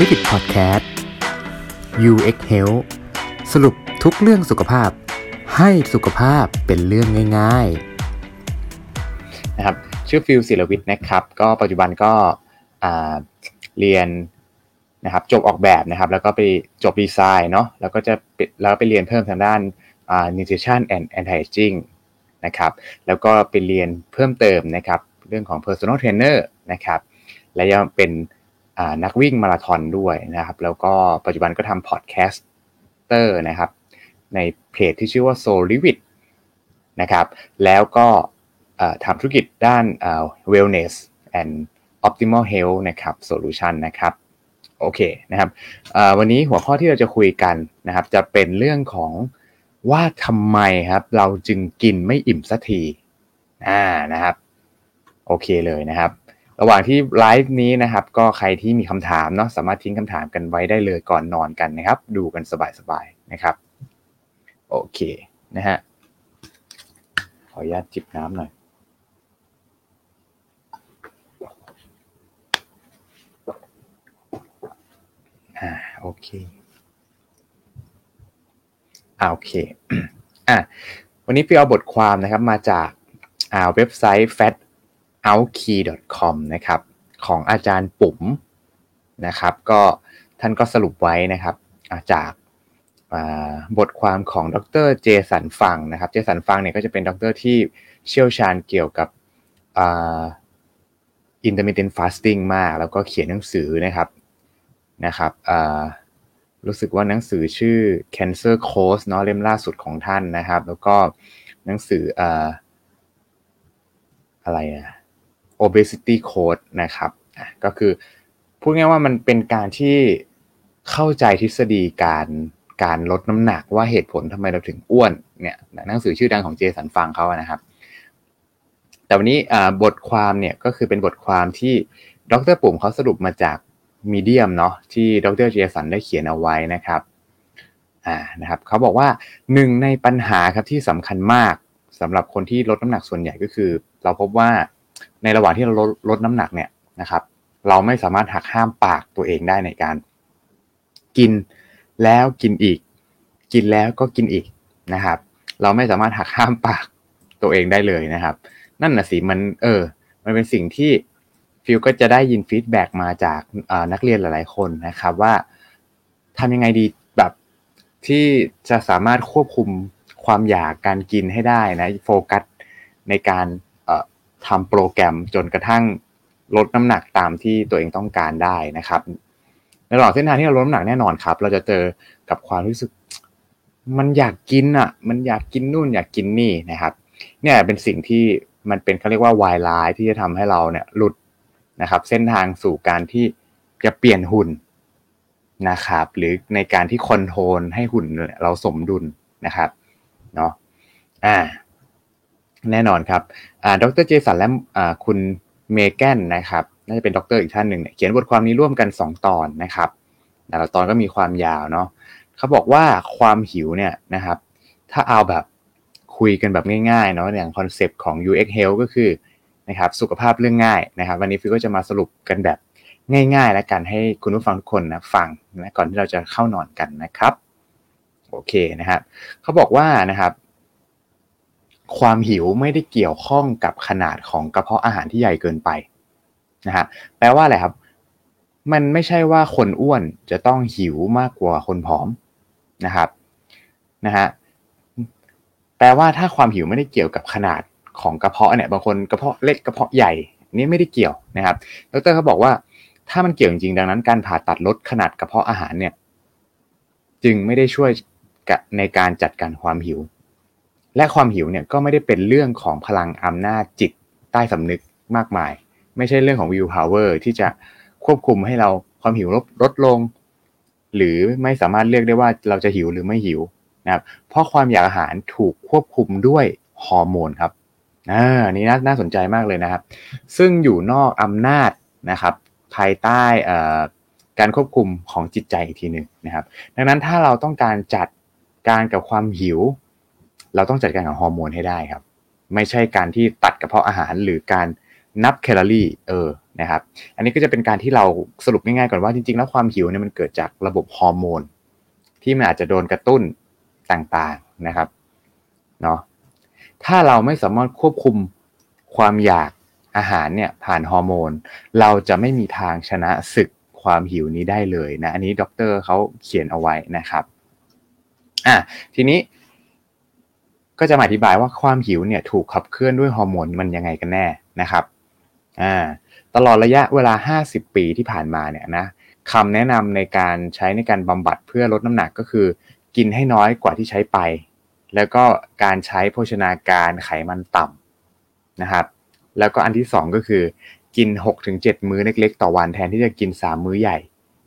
l i p i d Podcast UX Health สรุปทุกเรื่องสุขภาพ ให้สุขภาพเป็นเรื่องง่ายๆนะครับชื่อฟิลศิลวิทย์นะครับ ก็ปัจจุบันก็เรียนนะครับจบออกแบบนะครับ แล้วก็ไปจบดีไซน์เนาะแล้วก็จะแล้วไปเรียนเพิ่มทางด้าน nutrition and anti aging นะครับ แล้วก็ไปเรียนเพิ่มเติมนะครับ เรื่องของ personal trainer นะครับ และยังเป็น นักวิ่งมาราธอนด้วยนะครับ แล้วก็ปัจจุบันก็ทำ podcaster นะครับ ในเพจที่ชื่อว่า Soul l i v i t นะครับ แล้วก็ทำธุรกิจด้าน wellness and optimal health นะครับ solution นะครับโอเคนะครับวันนี้หัวข้อที่เราจะคุยกันนะครับ จะเป็นเรื่องของว่าทำไมครับ เราจึงกินไม่อิ่มสักทีอ่านะครับ โอเคเลยนะครับ ระหว่างที่ไลฟ์นี้นะครับ ก็ใครที่มีคำถามเนาะสามารถทิ้งคำถามกันไว้ได้เลยก่อนนอนกันนะครับ ดูกันสบายๆนะครับ โอเคนะฮะขออนุญาตจิบน้ำหน่อยอ่าโอเคอ่าโอเคอะวันนี้พี่เอาบทความนะครับมาจากอ่าเว็บไซต์ fat outkey.com นะครับของอาจารย์ปุ๋มนะครับ ก็ท่านก็สรุปไว้นะครับจากบทความของดรเจสันฟังนะครับ เจสันฟังเนี่ยก็จะเป็นดรที่เชี่ยวชาญเกี่ยวกับ intermittent fasting มาก แล้วก็เขียนหนังสือนะครับนะครับรู้สึกว่าหนังสือชื่อ Cancer Code เนาะเล่มล่าสุดของท่านนะครับ แล้วก็หนังสืออะไรอะ obesity code นะครับก็คือพูดง่ายว่ามันเป็นการที่เข้าใจทฤษฎีการการลดน้ำหนักว่าเหตุผลทำไมเราถึงอ้วนเนี่ยหนังสือชื่อดังของเจสันฟังเขานะครับ แต่วันนี้บทความเนี่ยก็คือเป็นบทความที่ดรปุ่มเขาสรุปมาจากมีเดียมเนาะที่ดรเจสันได้เขียนเอาไว้นะครับอ่านะครับเขาบอกว่าหนึ่งในปัญหาครับที่สำคัญมากสำหรับคนที่ลดน้ำหนักส่วนใหญ่ก็คือ เราพบว่า ในระหว่างที่เราลดลดน้ำหนักเนี่ยนะครับ เราไม่สามารถหักห้ามปากตัวเองได้ในการ กินแล้วกินอีก กินแล้วก็กินอีกนะครับ เราไม่สามารถหักห้ามปากตัวเองได้เลยนะครับ นั่นน่ะสิมันเออ มันเป็นสิ่งที่ฟิวก็จะได้ยิน feedback มาจากนักเรียนหลายๆ คนนะครับว่าทำยังไงดีแบบที่จะสามารถควบคุมความอยากการกินให้ได้นะโฟกัสในการ ทำโปรแกรมจนกระทั่งลดน้ำหนักตามที่ตัวเองต้องการได้นะครับในหว่างเส้นทางที่เราลดน้ำหนักแน่นอนครับ เราจะเจอกับความรู้สึก มันอยากกินอะ มันอยากกินนู่นอยากกินนี่นะครับ เนี่ยเป็นสิ่งที่มันเป็นเขาเรียกว่าวายร้ายที่จะทำให้เราเนี่ยหลุดนะครับ เส้นทางสู่การที่จะเปลี่ยนหุ่นนะครับ หรือในการที่ control ให้หุ่นเราสมดุลนะครับเนาะอ่า แน่นอนครับดรเจสันและคุณเมแกนนะครับน่าจะเป็นด็อกเตอร์อีกท่านหนึ่งเนี่ยเขียนบทความนี้ร่วมกัน 2 ตอนนะครับแต่ละตอนก็มีความยาวเนาะเขาบอกว่าความหิวเนี่ยนะครับ ถ้าเอาแบบคุยกันแบบง่ายๆเนาะอย่าง concept ของ UX Health ก็คือนะครับสุขภาพเรื่องง่ายนะครับ วันนี้ฟิวก็จะมาสรุปกันแบบง่ายๆ แล้วกันให้คุณผู้ฟังทุกคนนะฟังนะก่อนที่เราจะเข้านอนกันนะครับ โอเคนะครับเขาบอกว่านะครับ ความหิวไม่ได้เกี่ยวข้องกับขนาดของกระเพาะอาหารที่ใหญ่เกินไปนะฮะแปลว่าอะไรครับ มันไม่ใช่ว่าคนอ้วนจะต้องหิวมากกว่าคนผอมนะครับนะฮะแปลว่าถ้าความหิวไม่ได้เกี่ยวกับขนาดของกระเพาะเนี่ยบางคนกระเพาะเล็กกระเพาะใหญ่นี่ไม่ได้เกี่ยวนะครับดรเขาบอกว่าถ้ามันเกี่ยวจริงดังนั้นการผ่าตัดลดขนาดกระเพาะอาหารเนี่ย จึงไม่ได้ช่วยในการจัดการความหิว และความหิวเนี่ยก็ไม่ได้เป็นเรื่องของพลังอำนาจจิตใต้สำนึกมากมาย ไม่ใช่เรื่องของ will power ที่จะควบคุมให้เราความหิวลดลดลง หรือไม่สามารถเลือกได้ว่าเราจะหิวหรือไม่หิวนะครับเพราะความอยากอาหารถูกควบคุมด้วยฮอร์โมนครับอ่านี่น่าน่าสนใจมากเลยนะครับ ซึ่งอยู่นอกอำนาจนะครับ ภายใต้การควบคุมของจิตใจอีกทีหนึ่งนะครับ ดังนั้นถ้าเราต้องการจัดการกับความหิว เราต้องจัดการกับฮอร์โมนให้ได้ครับ ไม่ใช่การที่ตัดกระเพาะอาหารหรือการนับแคลอรี่เออนะครับ อันนี้ก็จะเป็นการที่เราสรุปง่ายๆก่อนว่าจริงๆ แล้วความหิวเนี่ยมันเกิดจากระบบฮอร์โมนที่มันอาจจะโดนกระตุ้นต่างๆนะครับเนาะถ้าเราไม่สามารถควบคุมความอยากอาหารเนี่ยผ่านฮอร์โมน เราจะไม่มีทางชนะศึกความหิวนี้ได้เลยนะ อันนี้ด็อกเตอร์เขาเขียนเอาไว้นะครับอะทีนี้ ก็จะมาอธิบายว่าความหิวเนี่ยถูกขับเคลื่อนด้วยฮอร์โมนมันยังไงกันแน่นะครับอ่าตลอดระยะเวลา 50 ปีที่ผ่านมาเนี่ยนะคำแนะนำในการใช้ในการบำบัดเพื่อลดน้ำหนักก็คือ กินให้น้อยกว่าที่ใช้ไป แล้วก็การใช้โภชนาการไขมันต่ำนะครับ แล้วก็อันที่ 2 ก็คือ กิน 6-7 มื้อเล็กๆ ต่อวันแทนที่จะกิน 3 มื้อใหญ่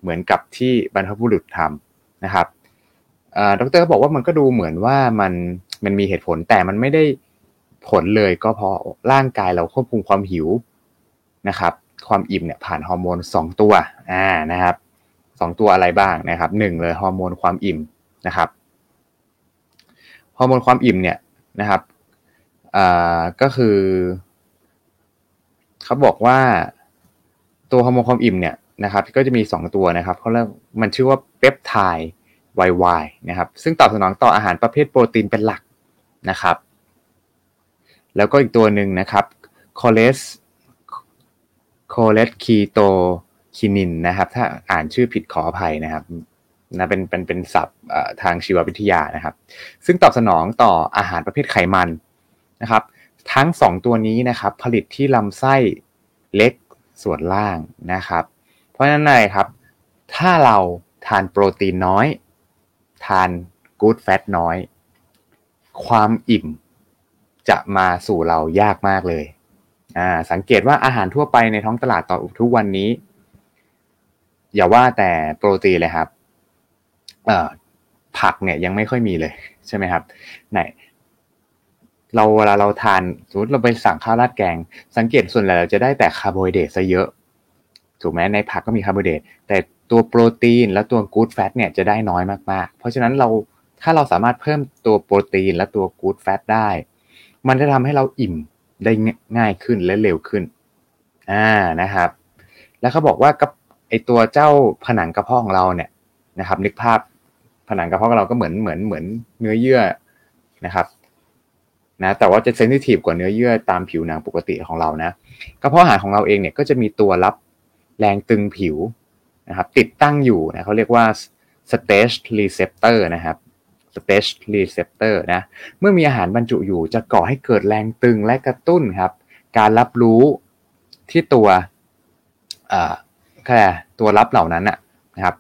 เหมือนกับที่บรรพบุรุษทำนะครับดรบอกว่ามันก็ดูเหมือนว่ามัน มันมีเหตุผลแต่มันไม่ได้ผลเลยก็เพราะร่างกายเราควบคุมความหิวนะครับ ความอิ่มเนี่ยผ่านฮอร์โมน 2 ตัวอ่านะครับสองตัวอะไรบ้างนะครับหนึ่งเลยฮอร์โมนความอิ่มนะครับฮอร์โมนความอิ่มเนี่ยนะครับอ่าก็คือเขาบอกว่าตัวฮอร์โมนความอิ่มเนี่ยนะครับ ก็จะมี 2 ตัวนะครับเขาเรียกมันชื่อว่าเปปไทด์ YY นะครับ ซึ่งตอบสนองต่ออาหารประเภทโปรตีนเป็นหลัก นะครับ แล้วก็อีกตัวหนึ่งนะครับคอเลสโคเลสคีโตคินินนะครับ ถ้าอ่านชื่อผิดขออภัยนะครับนะเป็นเป็นเป็นศัพท์ทางชีววิทยานะครับ ซึ่งตอบสนองต่ออาหารประเภทไขมันนะครับ ทั้ง 2 ตัวนี้นะครับ ผลิตที่ลำไส้เล็กส่วนล่างนะครับ เพราะฉะนั้นเลยครับ ถ้าเราทานโปรตีนน้อย ทานกู๊ดแฟตน้อย ความอิ่ม จะมาสู่เรายากมากเลยอ่าสังเกตว่าอาหารทั่วไปในท้องตลาดต่อทุกวันนี้ อย่าว่าแต่โปรตีนเลยครับเอ่อผักเนี่ยยังไม่ค่อยมีเลยใช่ไหมครับไหนเราเวลาเราทานสมมติเราไปสั่งข้าวราดแกง สังเกตส่วนใหญ่เราจะได้แต่คาร์โบไฮเดรตซะเยอะ ถูกไหมในผักก็มีคาร์โบไฮเดรตแต่ตัวโปรตีนและตัว good fat เนี่ยจะได้น้อยมากๆ เพราะฉะนั้นเรา ถ้าเราสามารถเพิ่มตัวโปรตีนและตัว good fat ได้ มันจะทำให้เราอิ่มได้ง่ายขึ้นและเร็วขึ้น อ่านะครับ แล้วเขาบอกว่ากับไอตัวเจ้าผนังกระเพาะของเราเนี่ยนะครับ นึกภาพผนังกระเพาะของเราก็เหมือนเหมือนเหมือนเนื้อเยื่อนะครับนะแต่ว่าจะเซนซิทีฟกว่าเนื้อเยื่อตามผิวหนังปกติของเรานะกระเพาะอาหารของเราเองเนี่ยก็จะมีตัวรับแรงตึงผิวนะครับ ติดตั้งอยู่นะเขาเรียกว่า stage receptor นะครับ stage receptor นะเมื่อมีอาหารบรรจุอยู่จะก่อให้เกิดแรงตึงและกระตุ้นครับ การรับรู้ที่ตัวแค่ตัวรับเหล่านั้นนะครับ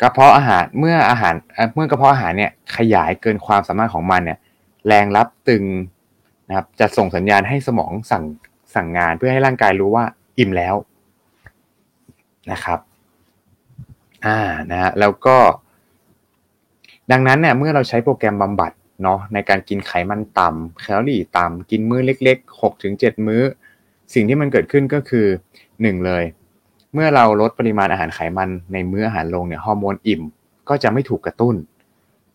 กระเพาะอาหารเมื่ออาหารเมื่อกระเพาะอาหารเนี่ยขยายเกินความสามารถของมันเนี่ยแรงรับตึงนะครับจะส่งสัญญาณให้สมองสั่งสั่งงานเพื่อให้ร่างกายรู้ว่าอิ่มแล้วนะครับอ่านะฮะแล้วก็ ดังนั้นเนี่ยเมื่อเราใช้โปรแกรมบำบัดเนาะในการกินไขมันต่ำแคลอรี่ต่ำกินมื้อเล็ก ๆ6-7ถึงมื้อ สิ่งที่มันเกิดขึ้นก็คือ 1 เลย เมื่อเราลดปริมาณอาหารไขมันในมื้ออาหารลงเนี่ยฮอร์โมนอิ่ม ก็จะไม่ถูกกระตุ้น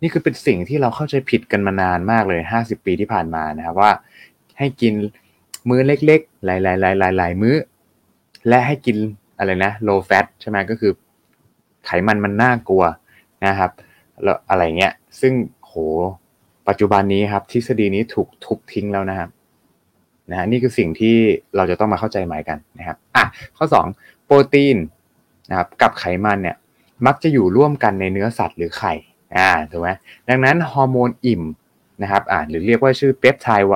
นี่คือเป็นสิ่งที่เราเข้าใจผิดกันมานานมากเลย 50 ปีที่ผ่านมานะครับว่า ให้กินมื้อเล็ก ๆ หลายๆๆๆมื้อ และให้กินอะไรนะ low fat ใช่ไหมก็คือ ไขมันมันน่ากลัวนะครับ แล้วอะไรเงี้ย ซึ่งโหปัจจุบันนี้ครับ ทฤษฎีนี้ถูกทุบทิ้งแล้วนะครับนะฮะนี่คือสิ่งที่เราจะต้องมาเข้าใจใหม่กันนะครับอะข้อ 2 โปรตีนนะครับกับไขมันเนี่ยมักจะอยู่ร่วมกันในเนื้อสัตว์หรือไข่อ่าถูกไหมดังนั้นฮอร์โมนอิ่มนะครับอ่าหรือเรียกว่าชื่อเปปไทด์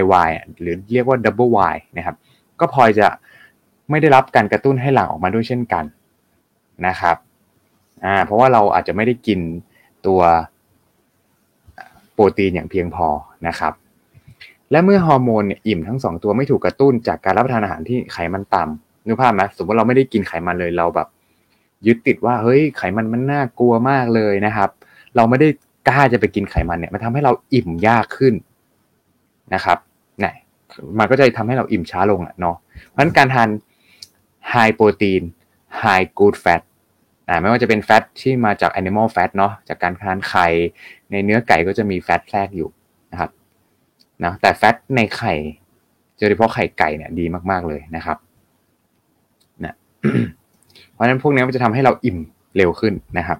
YY หรือเรียกว่า double Y นะครับ ก็พลอยจะไม่ได้รับการกระตุ้นให้หลั่งออกมาด้วยเช่นกันนะครับ อ่าเพราะว่าเราอาจจะไม่ได้กินตัวโปรตีนอย่างเพียงพอนะครับ และเมื่อฮอร์โมนเนี่ยอิ่มทั้งสองตัวไม่ถูกกระตุ้นจากการรับประทานอาหารที่ไขมันต่ำนึกภาพไหมสมมติเราไม่ได้กินไขมันเลยเราแบบ ยึดติดว่าเฮ้ยไขมันมันน่ากลัวมากเลยนะครับ เราไม่ได้กล้าจะไปกินไขมันเนี่ยมันทำให้เราอิ่มยากขึ้นนะครับนี่มันก็จะทำให้เราอิ่มช้าลงอะเนาะเพราะฉะนั้นการทานไฮโปรตีนไฮกูดแฟต ไม่ว่าจะเป็นแฟตที่มาจาก animal fat เนาะจากการทานไข่ในเนื้อไก่ก็จะมีแฟตแทรกอยู่นะครับนะแต่แฟตในไข่โดยเฉพาะไข่ไก่เนี่ยดีมาก ๆ เลยนะครับนะเพราะฉะนั้นพวกนี้มันจะทำให้เราอิ่มเร็วขึ้นนะครับ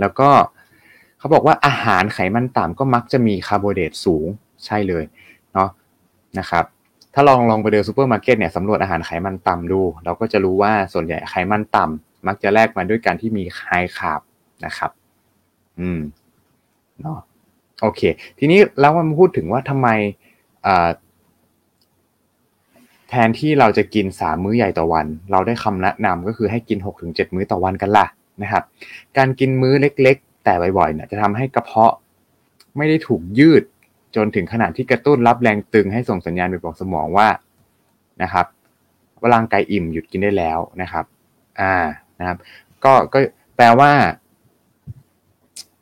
แล้วก็เขาบอกว่าอาหารไขมันต่ำก็มักจะมีคาร์โบไฮเดรตสูงใช่เลยเนาะนะครับถ้าลองลองไปเดินซูเปอร์มาร์เก็ตเนี่ยสำรวจอาหารไขมันต่ำดู เราก็จะรู้ว่าส่วนใหญ่ไขมันต่ำ มักจะแลกมาด้วยการที่มี high carb นะครับ อืมเนาะโอเค ทีนี้แล้วมาพูดถึงว่าทำไมแทนที่เราจะกินสามมื้อใหญ่ต่อวัน เราได้คำแนะนำก็คือให้กินหกถึงเจ็ดมื้อต่อวันกันล่ะนะครับ การกินมื้อเล็กๆ แต่บ่อยๆเนี่ยจะทำให้กระเพาะไม่ได้ถูกยืดจนถึงขนาดที่กระตุ้นรับแรงตึงให้ส่งสัญญาณไปบอกสมองว่านะครับว่าร่างกายอิ่มหยุดกินได้แล้วนะครับ อ่า นะครับ ก็ก็แปลว่า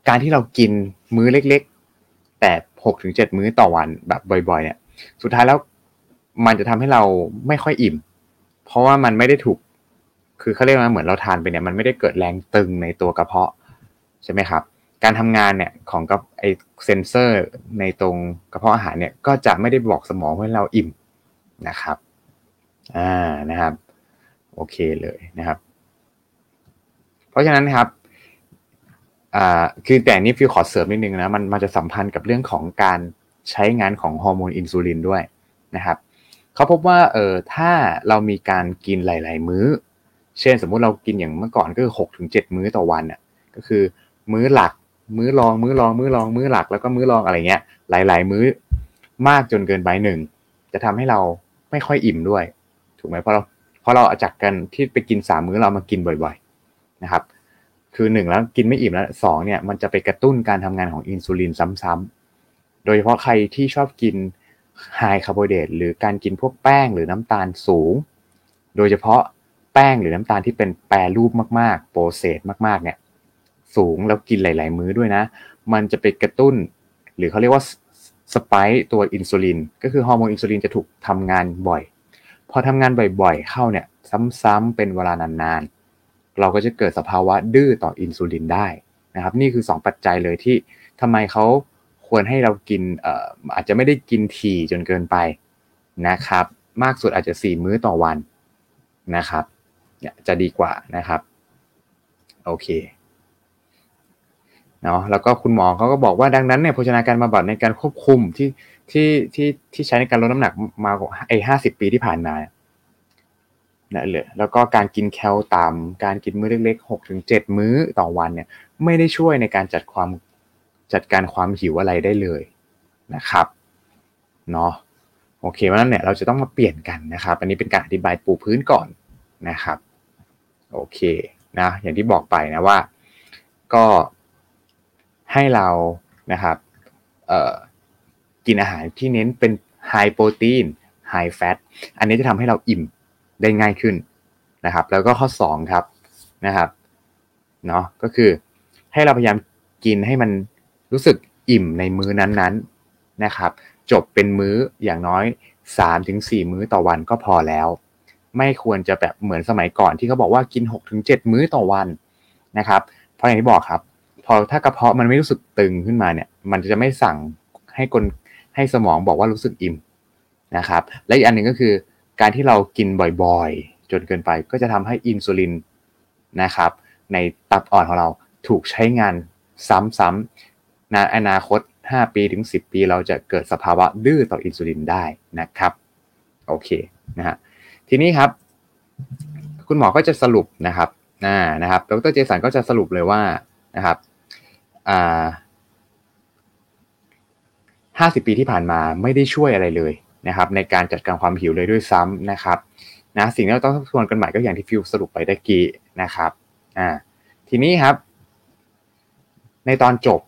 การที่เรากินมื้อเล็ก ๆ แต่หกถึงเจ็ดมื้อต่อวันแบบบ่อยๆ เนี่ย สุดท้ายแล้วมันจะทำให้เราไม่ค่อยอิ่ม เพราะว่ามันไม่ได้ถูก คือเขาเรียกว่าเหมือนเราทานไปเนี่ย มันไม่ได้เกิดแรงตึงในตัวกระเพาะใช่ไหมครับ การทำงานเนี่ยของกับไอเซนเซอร์ในตรงกระเพาะอาหารเนี่ย ก็จะไม่ได้บอกสมองว่าเราอิ่มนะครับ อ่านะครับ โอเคเลยนะครับ เพราะฉะนั้นครับคือแต่นี้ฟิวขอเสริมนิดนึงนะมันมันจะสัมพันธ์กับเรื่องของการใช้งานของฮอร์โมนอินซูลินด้วยนะครับเขาพบว่าเออถ้าเรามีการกินหลาย ๆ มื้อ เช่นสมมุติเรากินอย่างเมื่อก่อนก็คือหกถึงเจ็ดมื้อต่อวันน่ะก็คือมื้อหลัก มื้อรองมื้อรองมื้อรองมื้อหลักแล้วก็มื้อรองอะไรเงี้ย หลาย ๆ มื้อมากจนเกินไปหนึ่งจะทำให้เราไม่ค่อยอิ่มด้วย ถูกไหมเพราะเราเพราะเราอาจากกันที่ไปกินสามมื้อเรามากินบ่อย ๆ นะครับ คือหนึ่งแล้วกินไม่อิ่มแล้วสองเนี่ยมันจะไปกระตุ้นการทำงานของอินซูลินซ้ำๆโดยเฉพาะใครที่ชอบกิน high คาร์โบไฮเดรตหรือการกินพวกแป้งหรือน้ำตาลสูง โดยเฉพาะแป้งหรือน้ำตาลที่เป็นแปรรูปมากๆ process มากๆ เนี่ย สูงแล้วกินหลาย ๆ มื้อด้วยนะ มันจะไปกระตุ้น หรือเขาเรียกว่า spike ตัวอินซูลิน ก็คือฮอร์โมนอินซูลินจะถูกทำงานบ่อย พอทำงานบ่อย ๆ เข้าเนี่ย ซ้ำๆเป็นเวลานานๆ เราก็จะเกิดสภาวะดื้อต่ออินซูลินได้นะครับ นี่คือ 2 ปัจจัยเลยที่ทำไมเขาควรให้เรากินเอ่ออาจจะไม่ได้กินทีจนเกินไปนะครับ มากสุดอาจจะสี่มื้อต่อวันนะครับเนี่ยจะดีกว่านะครับโอเคเนาะแล้วก็คุณหมอเขาก็บอกว่าดังนั้นเนี่ยโภชนาการบำบัดในการควบคุมที่ที่ที่ที่ใช้ในการลดน้ำหนักมาไอห้าสิบปีที่ผ่านมา นะเลยแล้วก็การกินแคลต่ำการกินมื้อเล็กๆหกถึงเจ็ดมื้อต่อวันเนี่ยไม่ได้ช่วยในการจัดความจัดการความหิวอะไรได้เลยนะครับเนาะโอเคเพราะนั้นเนี่ยเราจะต้องมาเปลี่ยนกันนะครับ อันนี้เป็นการอธิบายปูพื้นก่อนนะครับโอเคนะอย่างที่บอกไปนะว่าก็ให้เรานะครับกินอาหารที่เน้นเป็นไฮโปรตีนไฮแฟตอันนี้จะทำให้เราอิ่ม ได้ง่ายขึ้นนะครับ แล้วก็ข้อ2ครับนะครับเนาะก็คือให้เราพยายามกินให้มันรู้สึกอิ่มในมื้อนั้นๆนะครับ จบเป็นมื้ออย่างน้อย 3-4 มื้อต่อวันก็พอแล้ว ไม่ควรจะแบบเหมือนสมัยก่อนที่เขาบอกว่ากิน 6-7 มื้อต่อวันนะครับ เพราะอย่างที่บอกครับ พอถ้ากระเพาะมันไม่รู้สึกตึงขึ้นมาเนี่ย มันจะไม่สั่งให้กลให้สมองบอกว่ารู้สึกอิ่มนะครับ และอีกอันหนึ่งก็คือ การที่เรากินบ่อยๆ จนเกินไปก็จะทำให้อินซูลินนะครับ ในตับอ่อนของเราถูกใช้งานซ้ำในอนาคต 5 ปีถึง 10 ปี เราจะเกิดสภาวะดื้อต่ออินซูลินได้นะครับโอเคนะฮะทีนี้ครับ คุณหมอก็จะสรุปนะครับนะนะครับดรเจสันก็จะสรุปเลยว่านะครับอ่าห้าสิบปีที่ผ่านมาไม่ได้ช่วยอะไรเลย นะครับในการจัดการความหิวเลยด้วยซ้ำนะครับนะสิ่งที่เราต้องทบทวนกันใหม่ก็อย่างที่ฟิวสรุปไปตะกี้นะครับอ่าทีนี้ครับ ในตอนจบ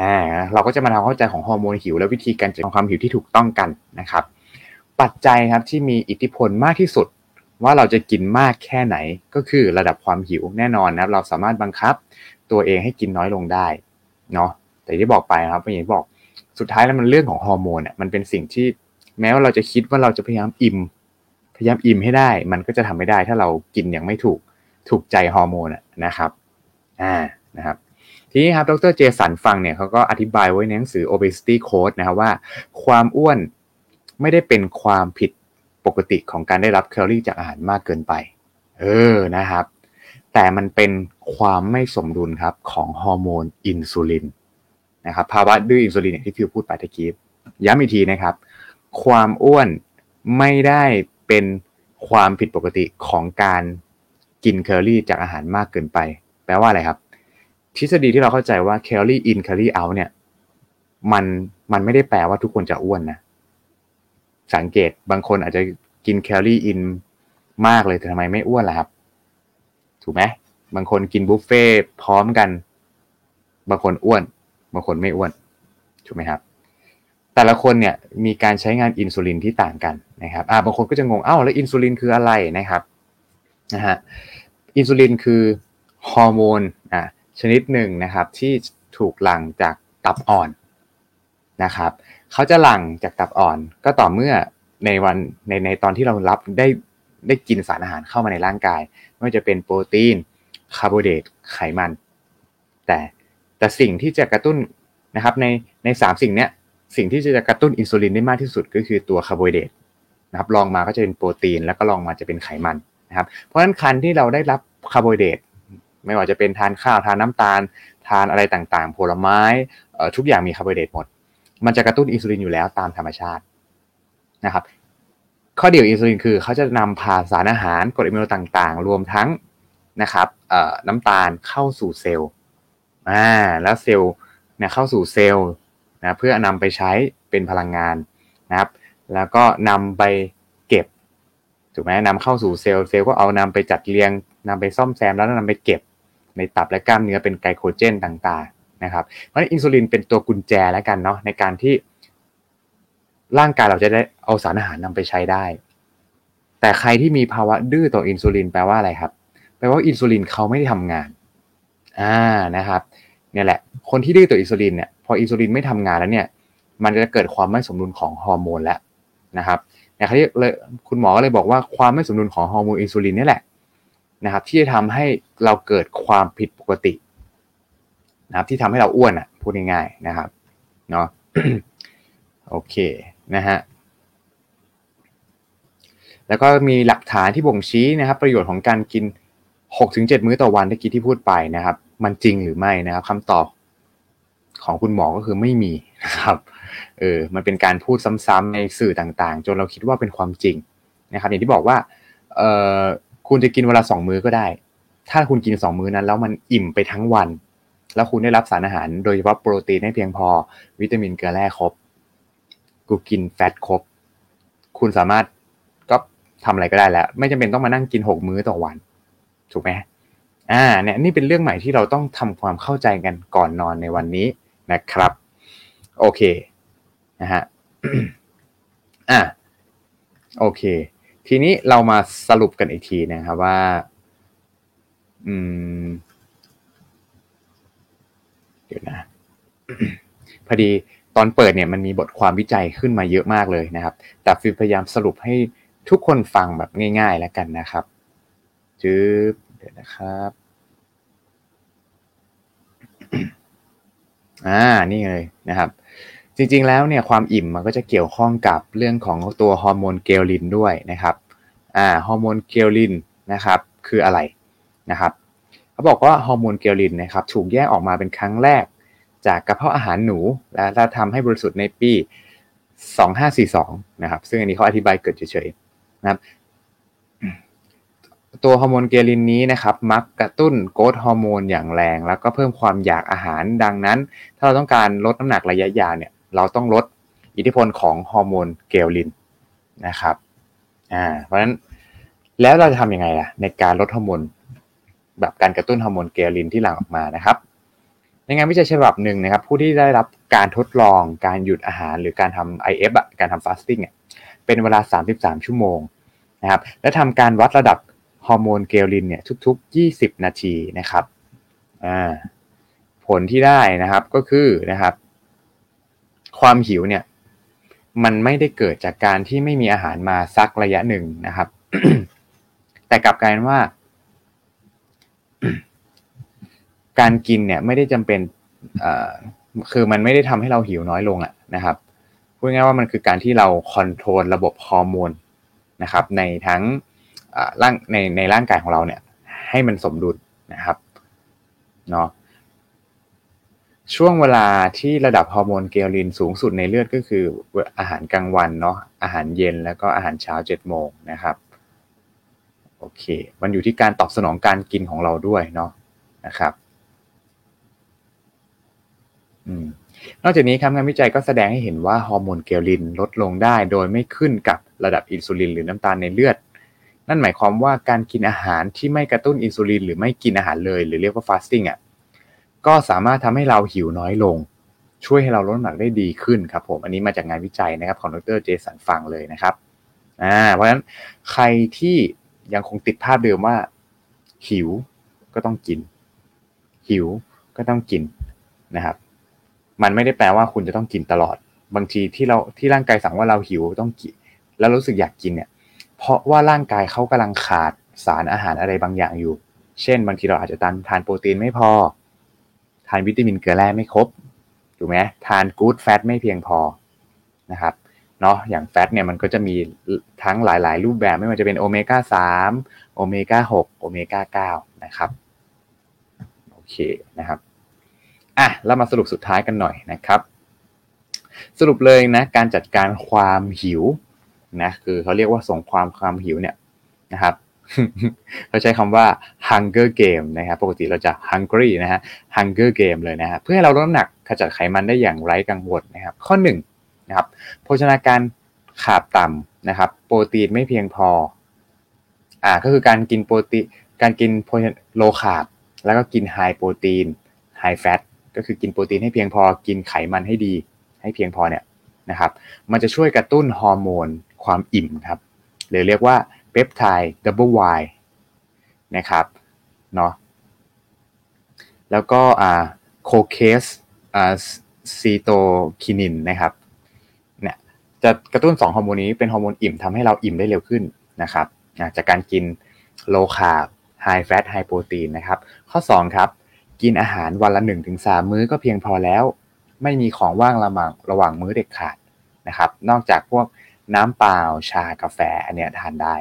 อ่าเราก็จะมาทำความเข้าใจของฮอร์โมนหิว และวิธีการจัดการความหิวที่ถูกต้องกันนะครับ ปัจจัยครับที่มีอิทธิพลมากที่สุด ว่าเราจะกินมากแค่ไหนก็คือระดับความหิวแน่นอนนะครับ เราสามารถบังคับตัวเองให้กินน้อยลงได้เนาะแต่ที่บอกไปครับอย่างที่บอกสุดท้ายแล้วมันเรื่องของฮอร์โมนอะมันเป็นสิ่งที่ แม้ว่าเราจะคิดว่าเราจะพยายามอิ่ม พยายามอิ่มให้ได้ มันก็จะทำไม่ได้ ถ้าเรากินอย่างไม่ถูกถูกใจฮอร์โมนนะครับอ่านะครับทีนี้ครับดรเจสันฟังเนี่ยเขาก็อธิบายไว้ในหนังสือ obesity code นะครับว่า ความอ้วนไม่ได้เป็นความผิดปกติของการได้รับแคลอรี่จากอาหารมากเกินไป เออนะครับ แต่มันเป็นความไม่สมดุลครับของฮอร์โมนอินซูลินนะครับภาวะดื้ออินซูลินที่ฟิวพูดไปตะกี้ย้ำอีกทีนะครับ ความอ้วนไม่ได้เป็นความผิดปกติของการกินแคลอรี่จากอาหารมากเกินไป แปลว่าอะไรครับ ทฤษฎีที่เราเข้าใจว่า calorie in calorie out เนี่ย มันมันไม่ได้แปลว่าทุกคนจะอ้วนนะ สังเกตบางคนอาจจะกินแคลอรี่อินมากเลยแต่ทำไมไม่อ้วนล่ะครับ ถูกไหมบางคนกินบุฟเฟ่พร้อมกัน บางคนอ้วน บางคนไม่อ้วน ถูกไหมครับ แต่ละคนเนี่ยมีการใช้งานอินซูลินที่ต่างกันนะครับอ่าบางคนก็จะงงเอ้าแล้วอินซูลินคืออะไรนะครับนะฮะอินซูลินคือฮอร์โมนอ่าชนิดหนึ่งนะครับที่ถูกหลั่งจากตับอ่อนนะครับเขาจะหลั่งจากตับอ่อนก็ต่อเมื่อในวันในในตอนที่เรารับได้ได้กินสารอาหารเข้ามาในร่างกาย ไม่ว่าจะเป็นโปรตีนคาร์โบไฮเดรตไขมัน แต่แต่สิ่งที่จะกระตุ้นนะครับในในสามสิ่งเนี้ย สิ่งที่จะกระตุ้นอินซูลินได้มากที่สุดก็คือตัวคาร์โบไฮเดรตนะครับรองมาก็จะเป็นโปรตีน แล้วก็รองมาจะเป็นไขมันนะครับเพราะฉะนั้นการที่เราได้รับคาร์โบไฮเดรตไม่ว่าจะเป็นทานข้าวทานน้ำตาล ทานอะไรต่างๆ ผลไม้ทุกอย่างมีคาร์โบไฮเดรตหมด มันจะกระตุ้นอินซูลินอยู่แล้วตามธรรมชาตินะครับข้อดีของอินซูลินคือเขาจะนำพาสารอาหารกรดอะมิโนต่างๆ รวมทั้งนะครับน้ำตาลเข้าสู่เซลล์อ่าแล้วเซลล์เนี่ยเข้าสู่เซลล์ นะเพื่อนำไปใช้เป็นพลังงานนะครับ แล้วก็นำไปเก็บถูกไหมนำเข้าสู่เซลล์เซลล์ก็เอานำไปจัดเรียงนำไปซ่อมแซมแล้วนำไปเก็บ ในตับและกล้ามเนื้อเป็นไกลโคเจนต่างๆนะครับเพราะฉะนั้นอินซูลินเป็นตัวกุญแจแล้วกันเนาะในการที่ร่างกายเราจะได้เอาสารอาหารนำไปใช้ได้ แต่ใครที่มีภาวะดื้อต่ออินซูลินแปลว่าอะไรครับ แปลว่าอินซูลินเขาไม่ได้ทำงาน อ่านะครับ เนี่ยแหละ คนที่ดื้อต่ออินซูลินเนี่ยพออินซูลินไม่ทำงานแล้วเนี่ย มันจะเกิดความไม่สมดุลของฮอร์โมนแล้วนะครับเนี่ยเขาเลยคุณหมอก็เลยบอกว่าความไม่สมดุลของฮอร์โมนอินซูลินนี่แหละนะครับ ที่จะทำให้เราเกิดความผิดปกตินะครับ ที่ทำให้เราอ้วนอะพูดง่ายๆนะครับเนาะโอเคนะฮะแล้วก็มีหลักฐานที่บ่งชี้นะครับ ประโยชน์ของการกินหกถึงเจ็ดมื้อต่อวันที่กี้ที่พูดไปนะครับ มันจริงหรือไม่นะครับคำตอบ ของคุณหมอก็คือไม่มีนะครับเออมันเป็นการพูดซ้ำๆในสื่อต่างๆ จนเราคิดว่าเป็นความจริงนะครับอย่างที่บอกว่าเออคุณจะกินเวลาสองมื้อก็ได้ ถ้าคุณกินสองมื้อนั้น แล้วมันอิ่มไปทั้งวัน แล้วคุณได้รับสารอาหาร โดยเฉพาะโปรตีนให้เพียงพอวิตามินเกลือแร่ครบกูกินแฟตครบ คุณสามารถก็ทำอะไรก็ได้แล้ว ไม่จำเป็นต้องมานั่งกินหกมื้อต่อวัน ถูกไหมอ่าเนี่ยนี่เป็นเรื่องใหม่ที่เราต้องทำความเข้าใจกันก่อนนอนในวันนี้ นะครับ โอเคนะฮะอ่าโอเค ทีนี้เรามาสรุปกันอีกทีนะครับว่า อืม เดี๋ยวนะ พอดีตอนเปิดเนี่ยมันมีบทความวิจัยขึ้นมาเยอะมากเลยนะครับ แต่ฟิลพยายามสรุปให้ทุกคนฟังแบบง่าย ๆ แล้วกันนะครับจืบเดี๋ยวนะครับ อ่านี่เลยนะครับ จริงๆแล้วเนี่ยความอิ่มมันก็จะเกี่ยวข้องกับเรื่องของตัวฮอร์โมนเกลินด้วยนะครับอ่าฮอร์โมนเกลินนะครับคืออะไรนะครับเขาบอกว่าฮอร์โมนเกลลินนะครับถูกแยกออกมาเป็นครั้งแรก จากกระเพาะอาหารหนู และทำให้บริสุทธิ์ในปี 2542นะครับซึ่งอันนี้เขาอธิบายเกริ่นเฉยๆนะครับ ตัวฮอร์โมน ghrelin นี้นะครับมันกระตุ้น growth hormone อย่างแรง แล้วก็เพิ่มความอยากอาหารดังนั้น ถ้าเราต้องการลดน้ำหนักระยะยาวเนี่ยเราต้องลดอิทธิพลของฮอร์โมน ghrelin นะครับอ่าเพราะฉะนั้นแล้วเราจะทำยังไงล่ะในการลดฮอร์โมนแบบการกระตุ้นฮอร์โมน ghrelin ที่หลั่งออกมานะครับ ในงานวิจัยฉบับหนึ่งนะครับ ผู้ที่ได้รับการทดลองการหยุดอาหารหรือการทำ IF อะการทำฟาสติ้งเป็นเวลา 33 ชั่วโมงนะครับและทำการวัดระดับ ฮอร์โมนเกลินเนี่ยทุก ๆ 20 นาทีนะครับอ่าผลที่ได้นะครับก็คือนะครับ ความหิวเนี่ยมันไม่ได้เกิดจากการที่ไม่มีอาหารมาสักระยะหนึ่งนะครับ แต่กลับกลายว่า การกินเนี่ยไม่ได้จำเป็นคือมันไม่ได้ทำให้เราหิวน้อยลงอะนะครับพูดง่ายว่ามันคือการที่เรา control ระบบฮอร์โมนนะครับ ในทั้ง ร่างในในร่างกายของเราเนี่ย ให้มันสมดุลนะครับเนาะช่วงเวลาที่ระดับฮอร์โมน ghrelin สูงสุดในเลือดก็คืออาหารกลางวันเนาะอาหารเย็นแล้วก็อาหารเช้าเจ็ดโมงนะครับโอเค มันอยู่ที่การตอบสนองการกินของเราด้วยเนาะนะครับอนอกจากนี้ครับงานวิจัยก็แสดงให้เห็นว่าฮอร์โมน ghrelin ลดลงได้ โดยไม่ขึ้นกับระดับอินซูลินหรือน้ำตาลในเลือด นั่นหมายความว่าการกินอาหารที่ไม่กระตุ้นอินซูลินหรือไม่กินอาหารเลย หรือเรียกว่า fasting อะก็สามารถทำให้เราหิวน้อยลง ช่วยให้เราลดน้ำหนักได้ดีขึ้นครับผม อันนี้มาจากงานวิจัยนะครับของดรเจสันฟุงเลยนะครับอ่าเพราะฉะนั้นใครที่ยังคงติดภาพเดิมว่า หิวก็ต้องกิน หิวก็ต้องกินนะครับ มันไม่ได้แปลว่าคุณจะต้องกินตลอด บางทีที่เราที่ร่างกายสั่งว่าเราหิวต้องกิน แล้วรู้สึกอยากกินเนี่ย เพราะว่าร่างกายเขากำลังขาดสารอาหารอะไรบางอย่างอยู่ เช่น บางทีเราอาจจะทานทานโปรตีนไม่พอ ทานวิตามินเกลือแร่ไม่ครบ ถูกไหมทานกู๊ดแฟตไม่เพียงพอนะครับเนาะอย่างแฟตเนี่ยมันก็จะมีทั้งหลาย ๆ รูปแบบไม่ว่าจะเป็นโอเมก้าสามโอเมก้าหกโอเมก้าเก้านะครับโอเคนะครับอะเรามาสรุปสุดท้ายกันหน่อยนะครับ สรุปเลยนะการจัดการความหิว นะคือเขาเรียกว่าส่งความความหิวเนี่ยนะครับเขาใช้คำว่า hunger game นะครับปกติเราจะ hungry นะฮะ hunger game เลยนะฮะเพื่อให้เราลดน้ำหนักขจัดไขมันได้อย่างไร้กังวลนะครับ ข้อ1นนะครับโภชนาการขาดต่ำนะครับ โปรตีนไม่เพียงพออ่าก็คือการกินโปรตีนการกิน low carb แล้วก็กิน high protein high fat ก็คือกินโปรตีนให้เพียงพอ กินไขมันให้ดี ให้เพียงพอเนี่ยนะครับ มันจะช่วยกระตุ้นฮอร์โมน ความอิ่มครับหรือเรียกว่า peptide double Yนะครับเนาะแล้วก็อ่า cholecys อ่า cystokinin นะครับเนี่ยจะกระตุ้น 2 ฮอร์โมนนี้เป็นฮอร์โมนอิ่มทำให้เราอิ่มได้เร็วขึ้นนะครับจากการกิน low carb high fat high protein นะครับ ข้อ 2 ครับ กินอาหารวันละ 1-3 มื้อก็เพียงพอแล้ว ไม่มีของว่างระหว่างระหว่างมื้อเด็ดขาดนะครับ นอกจากพวก น้ำเปล่าชากาแฟอันเนี้ยทานได้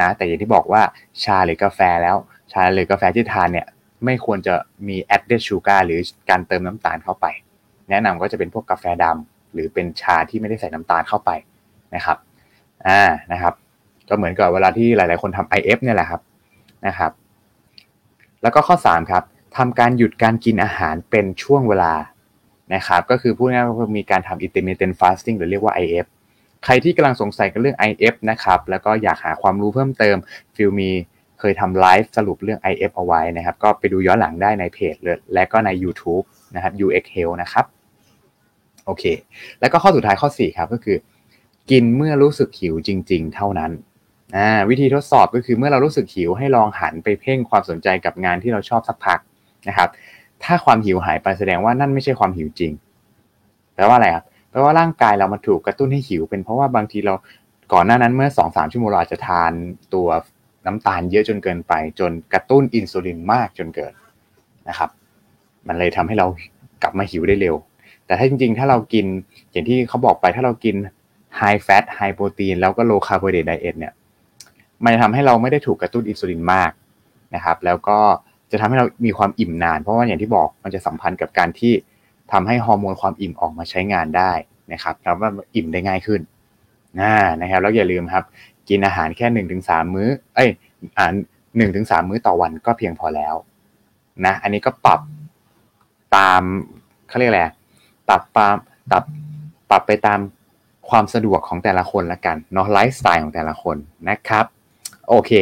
นะแต่อย่างที่บอกว่าชาหรือกาแฟแล้วชาหรือกาแฟที่ทานเนี่ยไม่ควรจะมี added sugar หรือการเติมน้ำตาลเข้าไป แนะนำก็จะเป็นพวกกาแฟดำหรือเป็นชาที่ไม่ได้ใส่น้ำตาลเข้าไปนะครับอ่านะครับ ก็เหมือนกับเวลาที่หลาย ๆ คนทำ IF เนี่ยแหละครับนะครับ แล้วก็ข้อ3ครับทำการหยุดการกินอาหารเป็นช่วงเวลานะครับ ก็คือพูดง่ายๆมีการทำ intermittent fasting หรือเรียกว่า IF ใครที่กำลังสงสัยกับเรื่อง IF นะครับ แล้วก็อยากหาความรู้เพิ่มเติม ฟิลมีเคยทำไลฟ์สรุปเรื่อง IF เอาไว้นะครับ ก็ไปดูย้อนหลังได้ในเพจและก็ใน YouTube นะครับ UX Health นะครับ โอเค แล้วก็ข้อสุดท้ายข้อ 4 ครับก็คือ กินเมื่อรู้สึกหิวจริง ๆ เท่านั้นอ่าวิธีทดสอบก็คือเมื่อเรารู้สึกหิวให้ลองหันไปเพ่งความสนใจกับงานที่เราชอบสักพักนะครับ ถ้าความหิวหายไปแสดงว่านั่นไม่ใช่ความหิวจริงแปลว่าอะไรครับ แปลว่าร่างกายเรามาถูกกระตุ้นให้หิว เป็นเพราะว่าบางทีเราก่อนหน้านั้นเมื่อ2องสามชั่วโมงเราอาจจะทานตัวน้ำตาลเยอะจนเกินไป จนกระตุ้นอินซูลินมากจนเกินนะครับ มันเลยทำให้เรากลับมาหิวได้เร็ว แต่ถ้าจริงๆ ถ้าเรากินอย่างที่เขาบอกไปถ้าเรากิน high fat high protein แล้วก็ low carbohydrate diet เนี่ยมันจะทำให้เราไม่ได้ถูกกระตุ้นอินซูลินมากนะครับ แล้วก็จะทำให้เรามีความอิ่มนาน เพราะว่าอย่างที่บอกมันจะสัมพันธ์กับการที่ ทำให้ฮอร์โมนความอิ่มออกมาใช้งานได้นะครับทำให้อิ่มได้ง่ายขึ้นนะนะครับแล้วอย่าลืมครับ กินอาหารแค่หนึ่งถึงสามมื้อ เอ้ยอ่าหนึ่งถึงสามมื้อต่อวันก็เพียงพอแล้วนะอันนี้ก็ปรับตามเขาเรียกอะไรปรับตามปรับปรับไปตามความสะดวกของแต่ละคนละกันเนาะไลฟ์สไตล์ของแต่ละคนนะครับ โอเค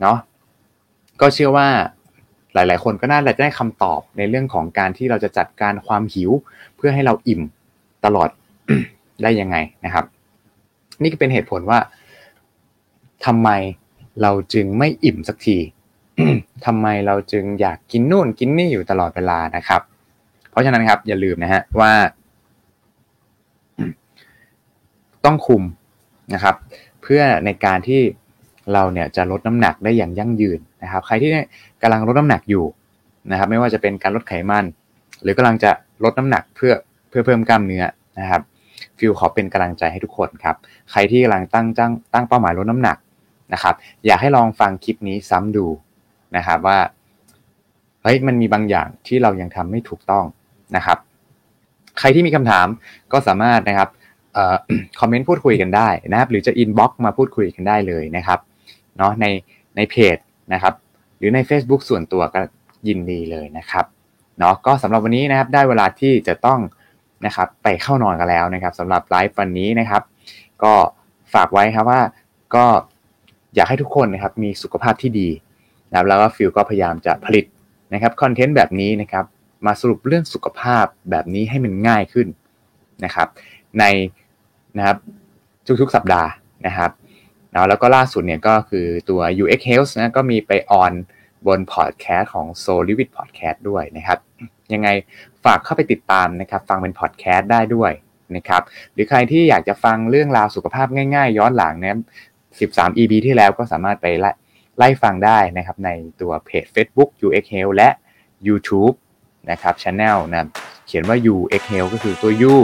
เนาะก็เชื่อว่า หลาย ๆ คนก็น่าจะได้คำตอบในเรื่องของการที่เราจะจัดการความหิว เพื่อให้เราอิ่มตลอดได้ยังไงนะครับ นี่ก็เป็นเหตุผลว่าทำไมเราจึงไม่อิ่มสักทีทำไมเราจึงอยากกินนู่นกินนี่อยู่ตลอดเวลานะครับ เพราะฉะนั้นครับ อย่าลืมนะฮะว่า ต้องคุมนะครับ เพื่อในการที่เราเนี่ยจะลดน้ำหนักได้อย่างยั่งยืนนะครับ ใครที่ กำลังลดน้ำหนักอยู่นะครับ ไม่ว่าจะเป็นการลดไขมัน หรือกำลังจะลดน้ำหนักเพื่อเพื่อเพิ่มกล้ามเนื้อนะครับฟิลขอเป็นกำลังใจให้ทุกคนครับใครที่กำลังตั้งตั้งตั้งเป้าหมายลดน้ำหนักนะครับ อยากให้ลองฟังคลิปนี้ซ้ำดูนะครับว่าเฮ้ยมันมีบางอย่างที่เรายังทำไม่ถูกต้องนะครับ ใครที่มีคำถามก็สามารถนะครับออ comment พูดคุยกันได้นะครับ หรือจะ inbox มาพูดคุยกันได้เลยนะครับเนาะในในเพจนะครับ หรือใน Facebook ส่วนตัวก็ยินดีเลยนะครับเนาะก็สำหรับวันนี้นะครับได้เวลาที่จะต้องนะครับไปเข้านอนกันแล้วนะครับสำหรับไลฟ์วันนี้นะครับ ก็ฝากไว้ครับว่าก็อยากให้ทุกคนนะครับมีสุขภาพที่ดีนะครับแล้วก็ฟิลก็พยายามจะผลิตนะครับ content แบบนี้นะครับมาสรุปเรื่องสุขภาพแบบนี้ให้มันง่ายขึ้นนะครับ ในนะครับทุกๆสัปดาห์นะครับ นะแล้วก็ล่าสุดเนี่ยก็คือตัว UX Health นะก็มีไปออนบนพอดแคสต์ของ s o l i v i t Podcast ด้วยนะครับ ยังไงฝากเข้าไปติดตามนะครับ ฟังเป็นพอดแคสต์ได้ด้วยนะครับ หรือใครที่อยากจะฟังเรื่องราวสุขภาพง่ายๆ ย้อนหลังเนะครับ13 EP ที่แล้วก็สามารถไปไล่ไล่ฟังได้นะครับ ในตัวเพจ Facebook UX Health และ YouTube นะครับ Channel นะเขียนว่า UX Health ก็คือตัว U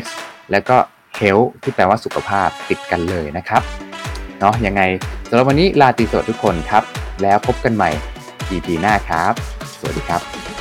X แล้วก็ Health ที่แปลว่าสุขภาพติดกันเลยนะครับ เนาะยังไงสำหรับวันนี้ลาตีสวัสดีทุกคนครับ แล้วพบกันใหม่ EP หน้าครับ สวัสดีครับ